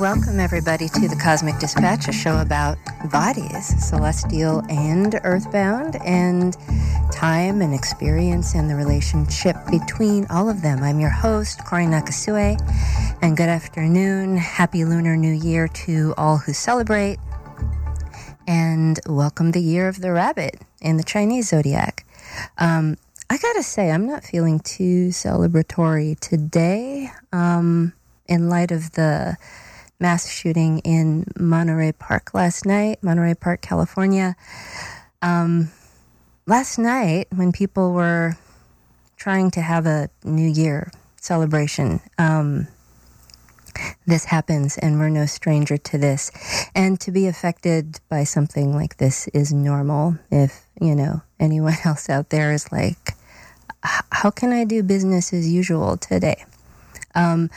Welcome, everybody, to the Cosmic Dispatch, a show about bodies, celestial and earthbound, and time and experience and the relationship between all of them. I'm your host, Cory Nakasue, and good afternoon. Happy Lunar New Year to all who celebrate, and welcome the year of the rabbit in the Chinese zodiac. Um, I gotta say, I'm not feeling too celebratory today. Um, in light of the mass shooting in Monterey Park last night, Monterey Park, California. Um, last night, when people were trying to have a New Year celebration, um, this happens, and we're no stranger to this. And to be affected by something like this is normal. If, you know, anyone else out there is like, how can I do business as usual today? Um,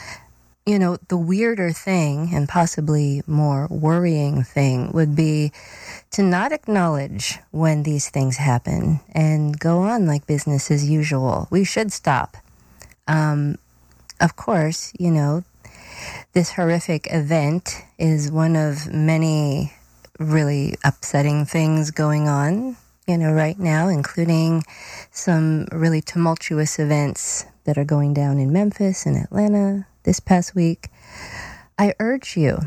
you know, the weirder thing and possibly more worrying thing would be to not acknowledge when these things happen and go on like business as usual. We should stop. Um, of course, you know, this horrific event is one of many really upsetting things going on, you know, right now, including some really tumultuous events that are going down in Memphis and Atlanta this past week, I urge you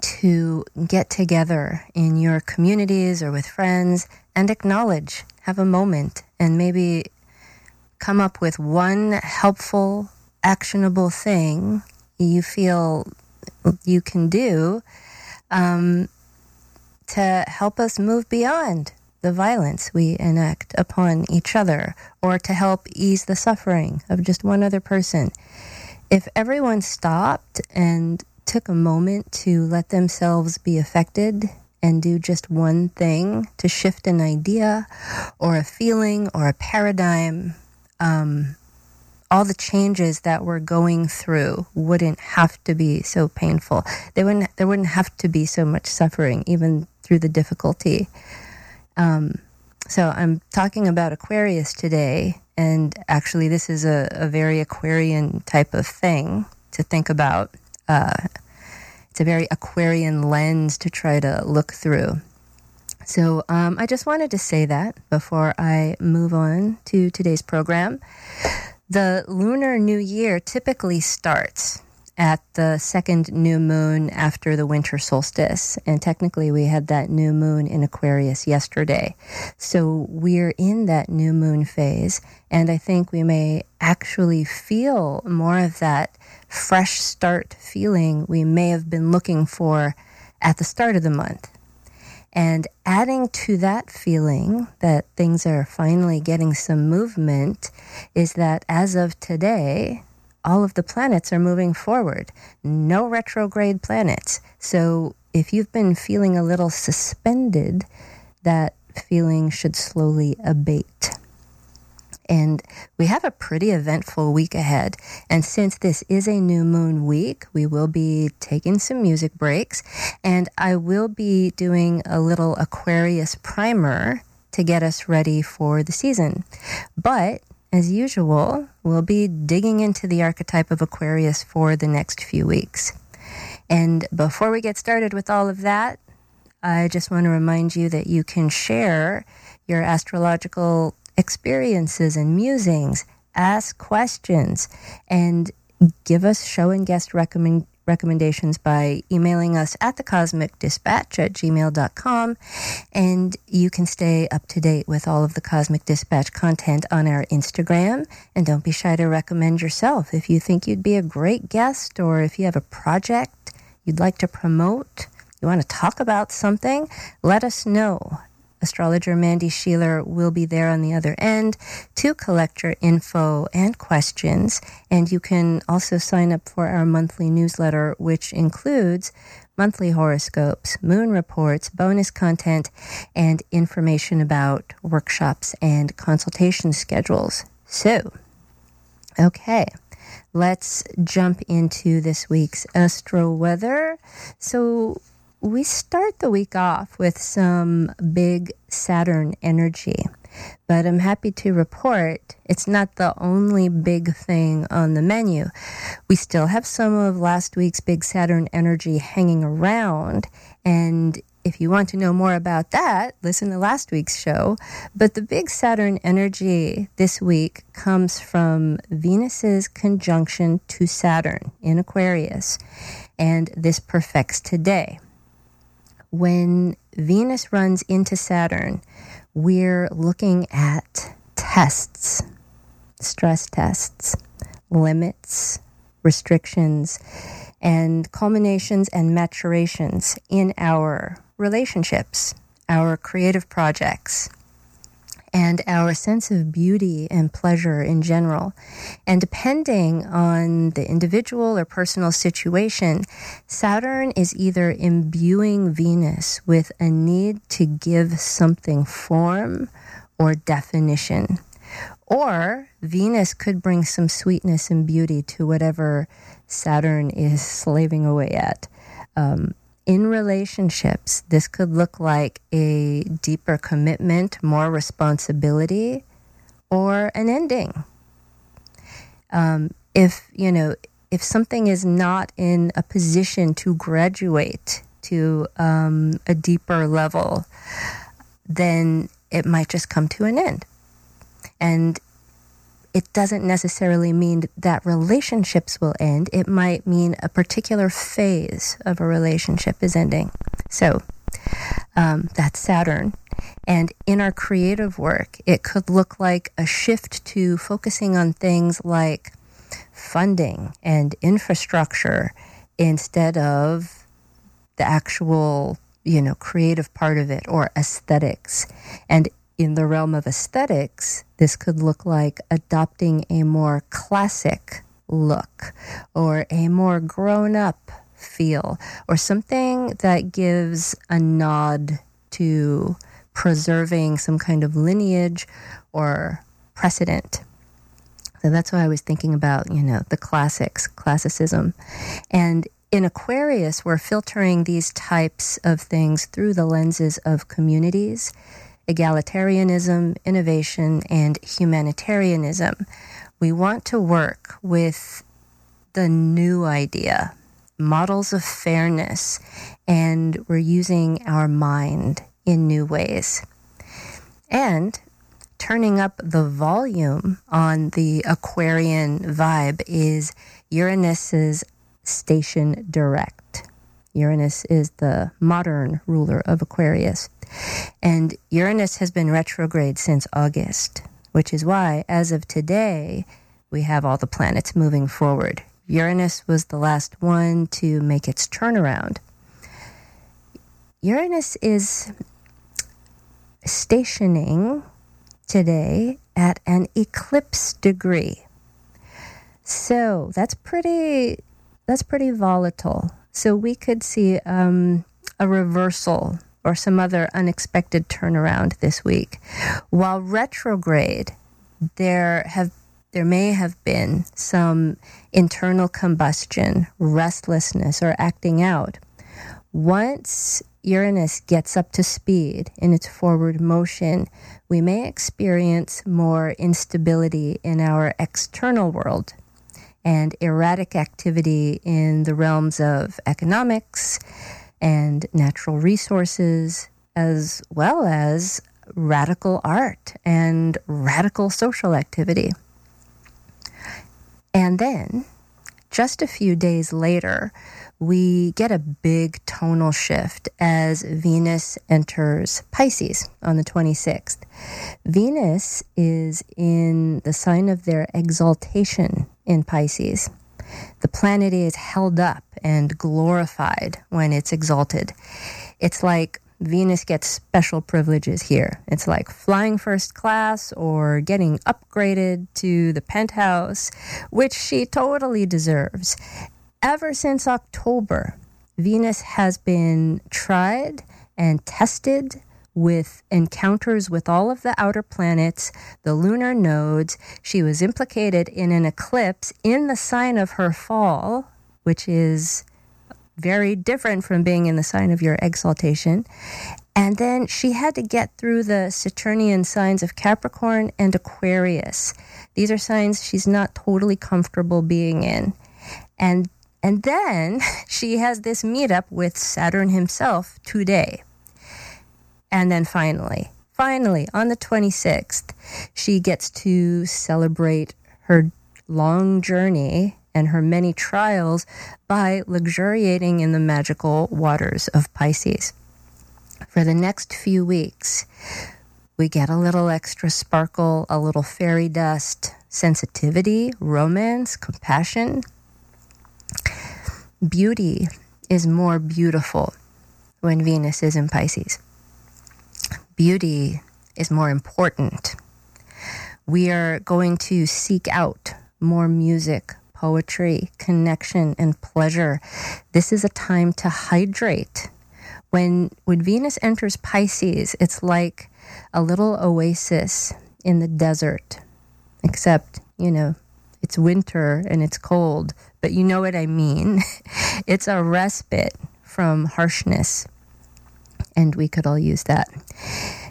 to get together in your communities or with friends and acknowledge, have a moment, and maybe come up with one helpful, actionable thing you feel you can do um, to help us move beyond the violence we enact upon each other or to help ease the suffering of just one other person if everyone stopped and took a moment to let themselves be affected and do just one thing to shift an idea or a feeling or a paradigm, um, all the changes that we're going through wouldn't have to be so painful. They wouldn't, there wouldn't have to be so much suffering, even through the difficulty. Um, so I'm talking about Aquarius today and actually, this is a, a very Aquarian type of thing to think about. Uh, it's a very Aquarian lens to try to look through. So um, I just wanted to say that before I move on to today's program. The Lunar New Year typically starts at the second new moon after the winter solstice. And technically, we had that new moon in Aquarius yesterday. So we're in that new moon phase. And I think we may actually feel more of that fresh start feeling we may have been looking for at the start of the month. And adding to that feeling that things are finally getting some movement is that as of today, all of the planets are moving forward. No retrograde planets. So if you've been feeling a little suspended, that feeling should slowly abate. And we have a pretty eventful week ahead. And since this is a new moon week, we will be taking some music breaks. And I will be doing a little Aquarius primer to get us ready for the season. But as usual, we'll be digging into the archetype of Aquarius for the next few weeks. And before we get started with all of that, I just want to remind you that you can share your astrological experiences and musings, ask questions, and give us show and guest recommend, recommendations by emailing us at the cosmic dispatch at gmail.com. And you can stay up to date with all of the Cosmic Dispatch content on our Instagram. And don't be shy to recommend yourself. If you think you'd be a great guest or if you have a project you'd like to promote, you want to talk about something, let us know Astrologer Mandee Sheeler will be there on the other end to collect your info and questions. And you can also sign up for our monthly newsletter, which includes monthly horoscopes, moon reports, bonus content, and information about workshops and consultation schedules. So, okay. Let's jump into this week's astro weather. So, we start the week off with some big Saturn energy. But I'm happy to report it's not the only big thing on the menu. We still have some of last week's big Saturn energy hanging around. And if you want to know more about that, listen to last week's show. But the big Saturn energy this week comes from Venus's conjunction to Saturn in Aquarius. And this perfects today. When Venus runs into Saturn, we're looking at tests, stress tests, limits, restrictions, and culminations and maturations in our relationships, our creative projects, and our sense of beauty and pleasure in general. And depending on the individual or personal situation, Saturn is either imbuing Venus with a need to give something form or definition. Or Venus could bring some sweetness and beauty to whatever Saturn is slaving away at. Um, in relationships, this could look like a deeper commitment, more responsibility, or an ending. Um, if, you know, if something is not in a position to graduate to um, a deeper level, then it might just come to an end. And it doesn't necessarily mean that relationships will end. It might mean a particular phase of a relationship is ending. So um, that's Saturn. And in our creative work, it could look like a shift to focusing on things like funding and infrastructure instead of the actual, you know, creative part of it or aesthetics. And in the realm of aesthetics, this could look like adopting a more classic look or a more grown up feel or something that gives a nod to preserving some kind of lineage or precedent. So that's why I was thinking about, you know, the classics, classicism. And in Aquarius, we're filtering these types of things through the lenses of communities egalitarianism, innovation, and humanitarianism. We want to work with the new idea, models of fairness, and we're using our mind in new ways. And turning up the volume on the Aquarian vibe is Uranus's station direct. Uranus is the modern ruler of Aquarius. And Uranus has been retrograde since August, which is why, as of today, we have all the planets moving forward. Uranus was the last one to make its turnaround. Uranus is stationing today at an eclipse degree. So that's pretty that's pretty volatile. So we could see um, a reversal or some other unexpected turnaround this week. While retrograde, there have there may have been some internal combustion, restlessness, or acting out. Once Uranus gets up to speed in its forward motion, we may experience more instability in our external world and erratic activity in the realms of economics, and natural resources, as well as radical art and radical social activity. And then, just a few days later, we get a big tonal shift as Venus enters Pisces on the 26th. Venus is in the sign of their exaltation in Pisces. The planet is held up and glorified when it's exalted. It's like Venus gets special privileges here. It's like flying first class or getting upgraded to the penthouse, which she totally deserves. Ever since October, Venus has been tried and tested with encounters with all of the outer planets, the lunar nodes. She was implicated in an eclipse in the sign of her fall, which is very different from being in the sign of your exaltation. And then she had to get through the Saturnian signs of Capricorn and Aquarius. These are signs she's not totally comfortable being in. And and then she has this meetup with Saturn himself today. And then finally, finally, on the 26th, she gets to celebrate her long journey and her many trials by luxuriating in the magical waters of Pisces. For the next few weeks, we get a little extra sparkle, a little fairy dust, sensitivity, romance, compassion. Beauty is more beautiful when Venus is in Pisces. Beauty is more important. We are going to seek out more music, poetry, connection, and pleasure. This is a time to hydrate. When, when Venus enters Pisces, it's like a little oasis in the desert, except, you know, it's winter and it's cold, but you know what I mean. it's a respite from harshness, and we could all use that.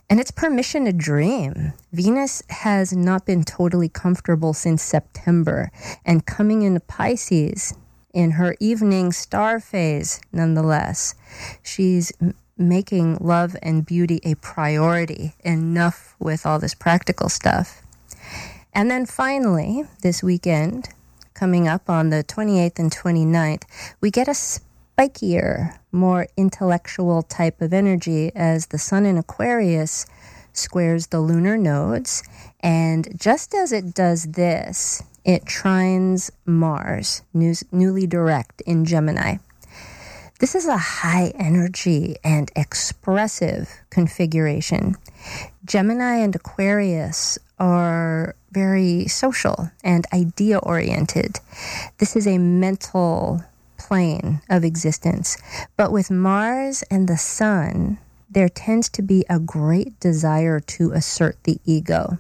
And it's permission to dream. Venus has not been totally comfortable since September, and coming into Pisces in her evening star phase, nonetheless, she's making love and beauty a priority. Enough with all this practical stuff. And then finally, this weekend, coming up on the 28th and 29th, we get a spikier, more intellectual type of energy as the sun in Aquarius squares the lunar nodes. And just as it does this, it trines Mars, news, newly direct in Gemini. This is a high energy and expressive configuration. Gemini and Aquarius are very social and idea oriented. This is a mental plane of existence. But with Mars and the Sun, there tends to be a great desire to assert the ego.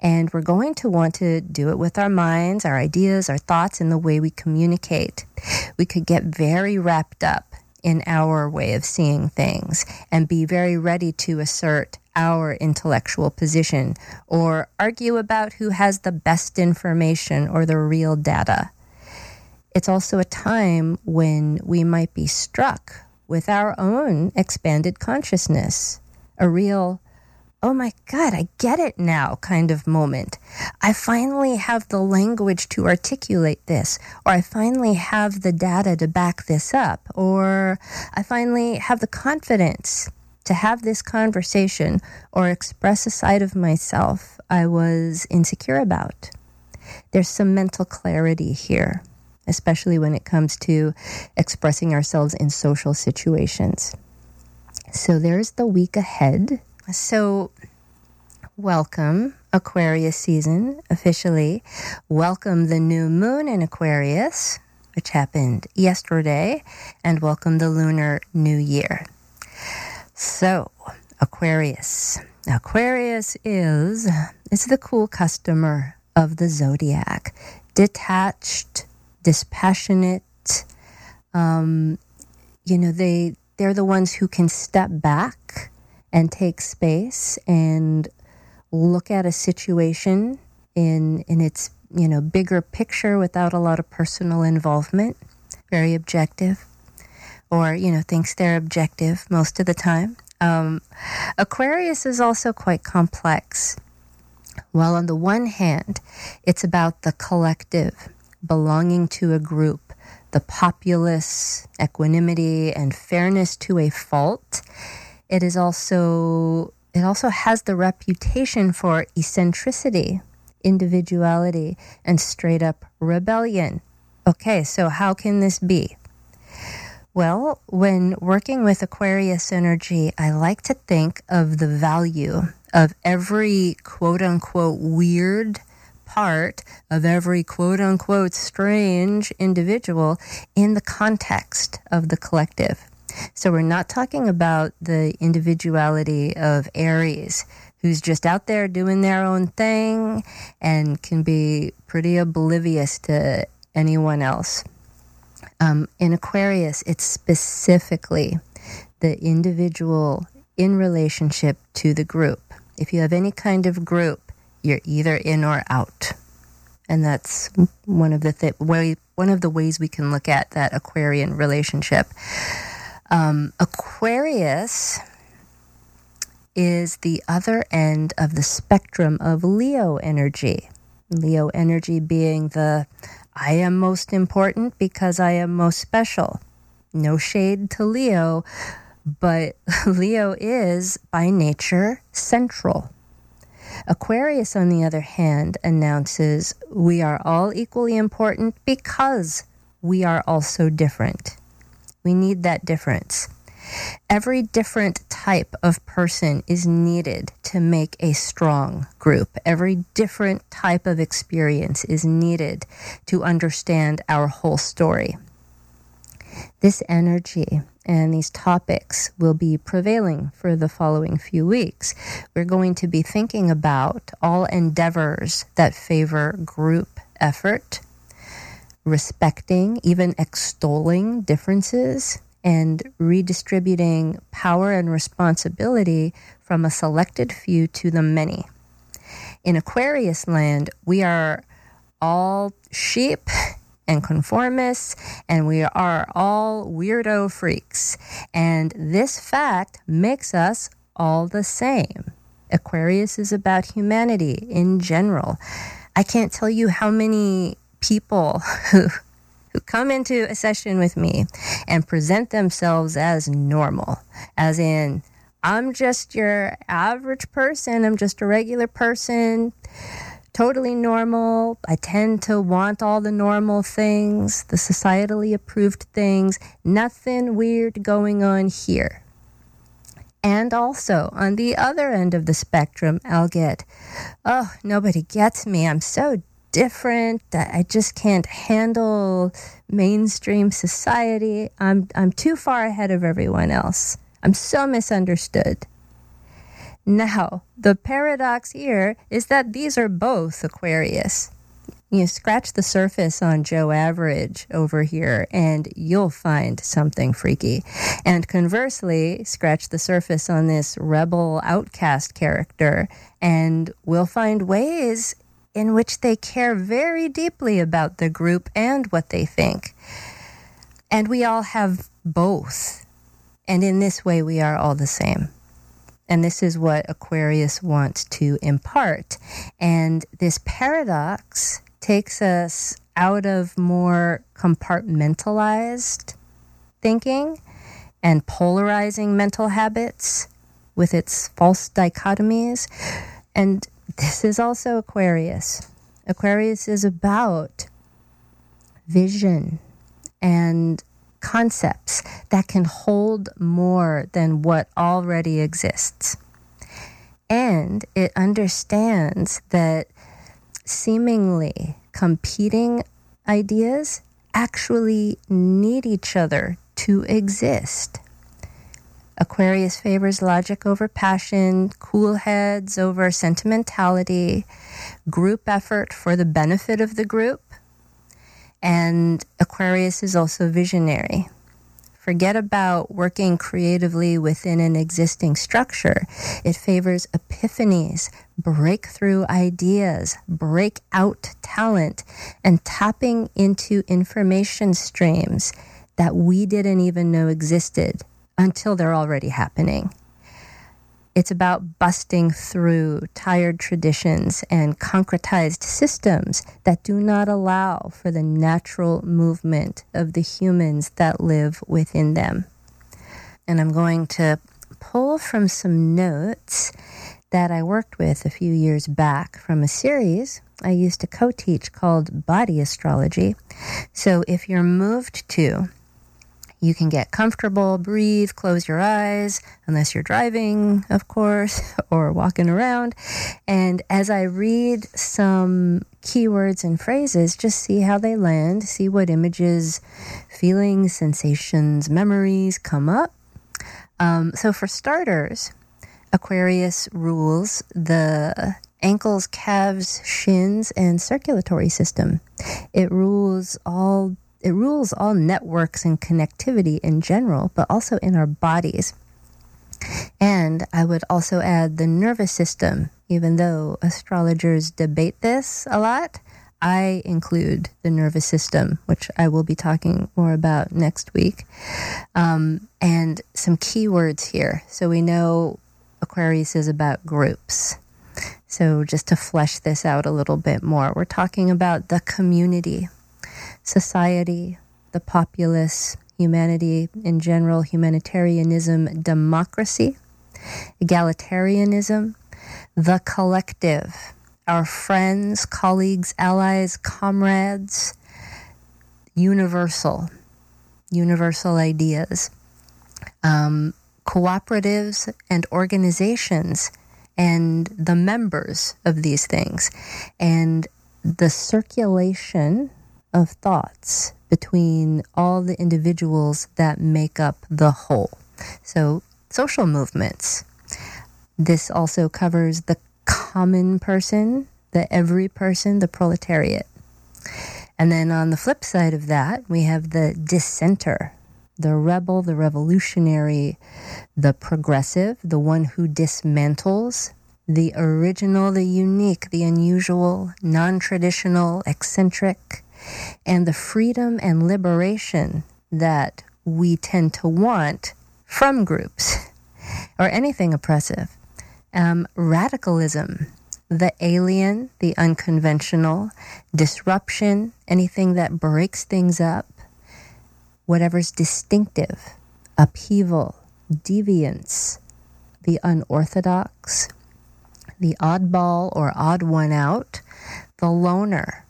And we're going to want to do it with our minds, our ideas, our thoughts, and the way we communicate. We could get very wrapped up in our way of seeing things and be very ready to assert our intellectual position or argue about who has the best information or the real data. It's also a time when we might be struck with our own expanded consciousness, a real, oh my God, I get it now kind of moment. I finally have the language to articulate this, or I finally have the data to back this up, or I finally have the confidence to have this conversation or express a side of myself I was insecure about. There's some mental clarity here especially when it comes to expressing ourselves in social situations. So there's the week ahead. So, welcome Aquarius season officially. Welcome the new moon in Aquarius, which happened yesterday, and welcome the lunar new year. So, Aquarius. Aquarius is is the cool customer of the zodiac, detached, dispassionate. Um, you know, they they're the ones who can step back and take space and look at a situation in in its you know bigger picture without a lot of personal involvement. Very objective, or you know thinks they're objective most of the time. Um, Aquarius is also quite complex. While on the one hand, it's about the collective belonging to a group, the populace, equanimity, and fairness to a fault. It is also it also has the reputation for eccentricity, individuality, and straight up rebellion. Okay, so how can this be? Well, when working with Aquarius energy, I like to think of the value of every quote unquote weird part of every quote unquote strange individual in the context of the collective. So we're not talking about the individuality of Aries, who's just out there doing their own thing and can be pretty oblivious to anyone else. Um, in Aquarius, it's specifically the individual in relationship to the group. If you have any kind of group, you're either in or out. And that's one of the th- way, one of the ways we can look at that Aquarian relationship. Um, Aquarius is the other end of the spectrum of Leo energy. Leo energy being the I am most important because I am most special. No shade to Leo, but Leo is by nature central. Aquarius, on the other hand, announces we are all equally important because we are also different. We need that difference. Every different type of person is needed to make a strong group. Every different type of experience is needed to understand our whole story. This energy and these topics will be prevailing for the following few weeks. We're going to be thinking about all endeavors that favor group effort, respecting, even extolling differences, and redistributing power and responsibility from a selected few to the many. In Aquarius land, we are all sheep and conformists, and we are all weirdo freaks. And this fact makes us all the same. Aquarius is about humanity in general. I can't tell you how many people who who come into a session with me and present themselves as normal, as in, I'm just your average person, I'm just a regular person, totally normal. I tend to want all the normal things, the societally approved things, nothing weird going on here. And also, on the other end of the spectrum, I'll get, oh, nobody gets me. I'm so different. That I just can't handle mainstream society. I'm, I'm too far ahead of everyone else. I'm so misunderstood. Now, the paradox here is that these are both Aquarius. You scratch the surface on Joe Average over here, and you'll find something freaky. And conversely, scratch the surface on this rebel outcast character, and we'll find ways in which they care very deeply about the group and what they think. And we all have both. And in this way, we are all the same. And this is what Aquarius wants to impart. And this paradox takes us out of more compartmentalized thinking and polarizing mental habits with its false dichotomies and this is also Aquarius. Aquarius is about vision and concepts that can hold more than what already exists. And it understands that seemingly competing ideas actually need each other to exist. Aquarius favors logic over passion, cool heads over sentimentality, group effort for the benefit of the group. And Aquarius is also visionary. Forget about working creatively within an existing structure. It favors epiphanies, breakthrough ideas, breakout talent, and tapping into information streams that we didn't even know existed until they're already happening. It's about busting through tired traditions and concretized systems that do not allow for the natural movement of the humans that live within them. And I'm going to pull from some notes that I worked with a few years back from a series I used to co teach called Body Astrology. So if you're moved to you can get comfortable, breathe, close your eyes, unless you're driving, of course, or walking around. And as I read some keywords and phrases, just see how they land, see what images, feelings, sensations, memories come up. Um, so, for starters, Aquarius rules the ankles, calves, shins, and circulatory system. It rules all it rules all networks and connectivity in general, but also in our bodies. And I would also add the nervous system, even though astrologers debate this a lot. I include the nervous system, which I will be talking more about next week. Um, and some keywords here. So we know Aquarius is about groups. So just to flesh this out a little bit more, we're talking about the community, society, the populace, humanity in general, humanitarianism, democracy, egalitarianism, the collective, our friends, colleagues, allies, comrades, universal, universal ideas, um, cooperatives and organizations, and the members of these things, and the circulation of thoughts between all the individuals that make up the whole. So, social movements. This also covers the common person, the every person, the proletariat. And then on the flip side of that, we have the dissenter, the rebel, the revolutionary, the progressive, the one who dismantles, the original, the unique, the unusual, non traditional, eccentric, and the freedom and liberation that we tend to want from groups or anything oppressive. Um, radicalism, the alien, the unconventional, disruption, anything that breaks things up, whatever's distinctive, upheaval, deviance, the unorthodox, the oddball or odd one out, the loner,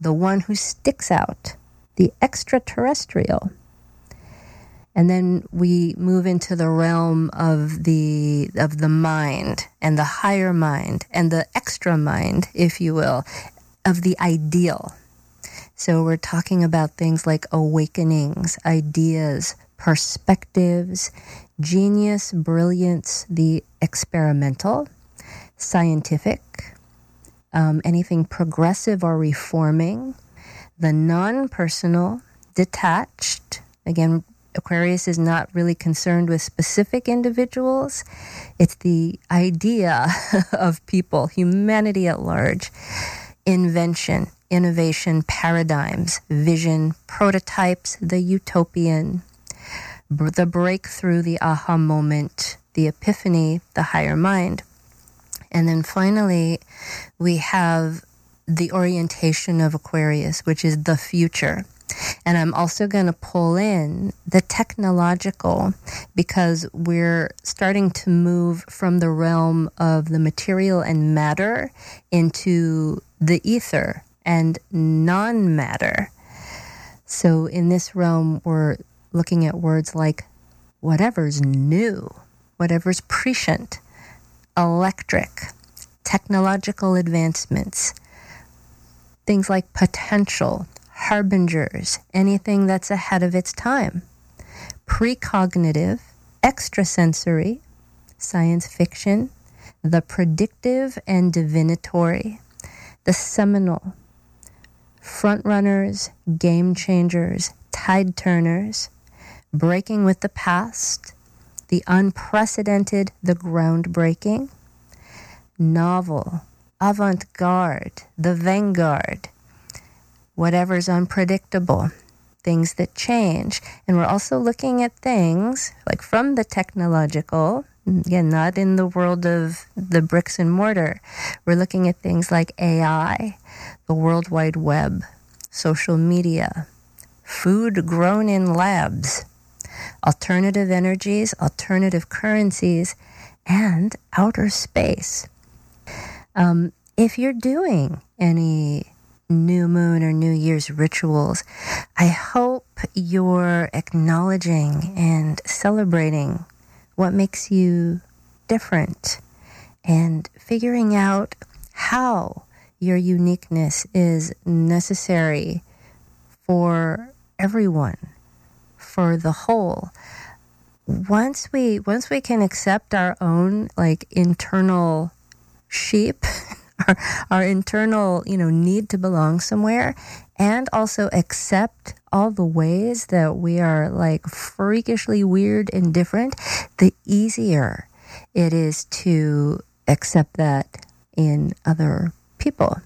the one who sticks out, the extraterrestrial. And then we move into the realm of the of the mind and the higher mind and the extra mind, if you will, of the ideal. So we're talking about things like awakenings, ideas, perspectives, genius, brilliance, the experimental, scientific, um, anything progressive or reforming, the non personal, detached. Again, Aquarius is not really concerned with specific individuals, it's the idea of people, humanity at large, invention, innovation, paradigms, vision, prototypes, the utopian, the breakthrough, the aha moment, the epiphany, the higher mind. And then finally, we have the orientation of Aquarius, which is the future. And I'm also going to pull in the technological because we're starting to move from the realm of the material and matter into the ether and non matter. So in this realm, we're looking at words like whatever's new, whatever's prescient, electric, technological advancements, things like potential, harbingers, anything that's ahead of its time, precognitive, extrasensory, science fiction, the predictive and divinatory, the seminal, frontrunners, game changers, tide turners, breaking with the past, the unprecedented, the groundbreaking, novel, avant garde, the vanguard, whatever's unpredictable, things that change. And we're also looking at things like from the technological, again, not in the world of the bricks and mortar. We're looking at things like AI, the World Wide Web, social media, food grown in labs alternative energies, alternative currencies, and outer space. Um, if you're doing any new moon or New Year's rituals, I hope you're acknowledging and celebrating what makes you different and figuring out how your uniqueness is necessary for everyone for the whole once we once we can accept our own like internal sheep our, our internal, you know, need to belong somewhere and also accept all the ways that we are like freakishly weird and different, the easier it is to accept that in other people.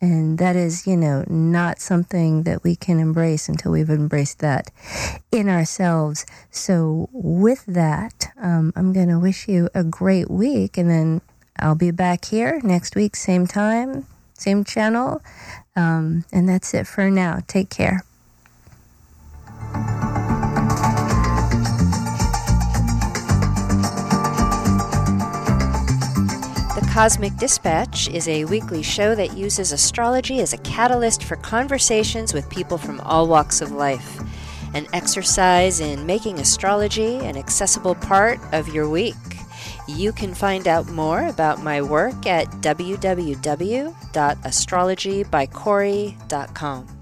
And that is, you know, not something that we can embrace until we've embraced that in ourselves. So, with that, um, I'm going to wish you a great week. And then I'll be back here next week, same time, same channel. Um, and that's it for now. Take care. Cosmic Dispatch is a weekly show that uses astrology as a catalyst for conversations with people from all walks of life, an exercise in making astrology an accessible part of your week. You can find out more about my work at www.astrologybycori.com.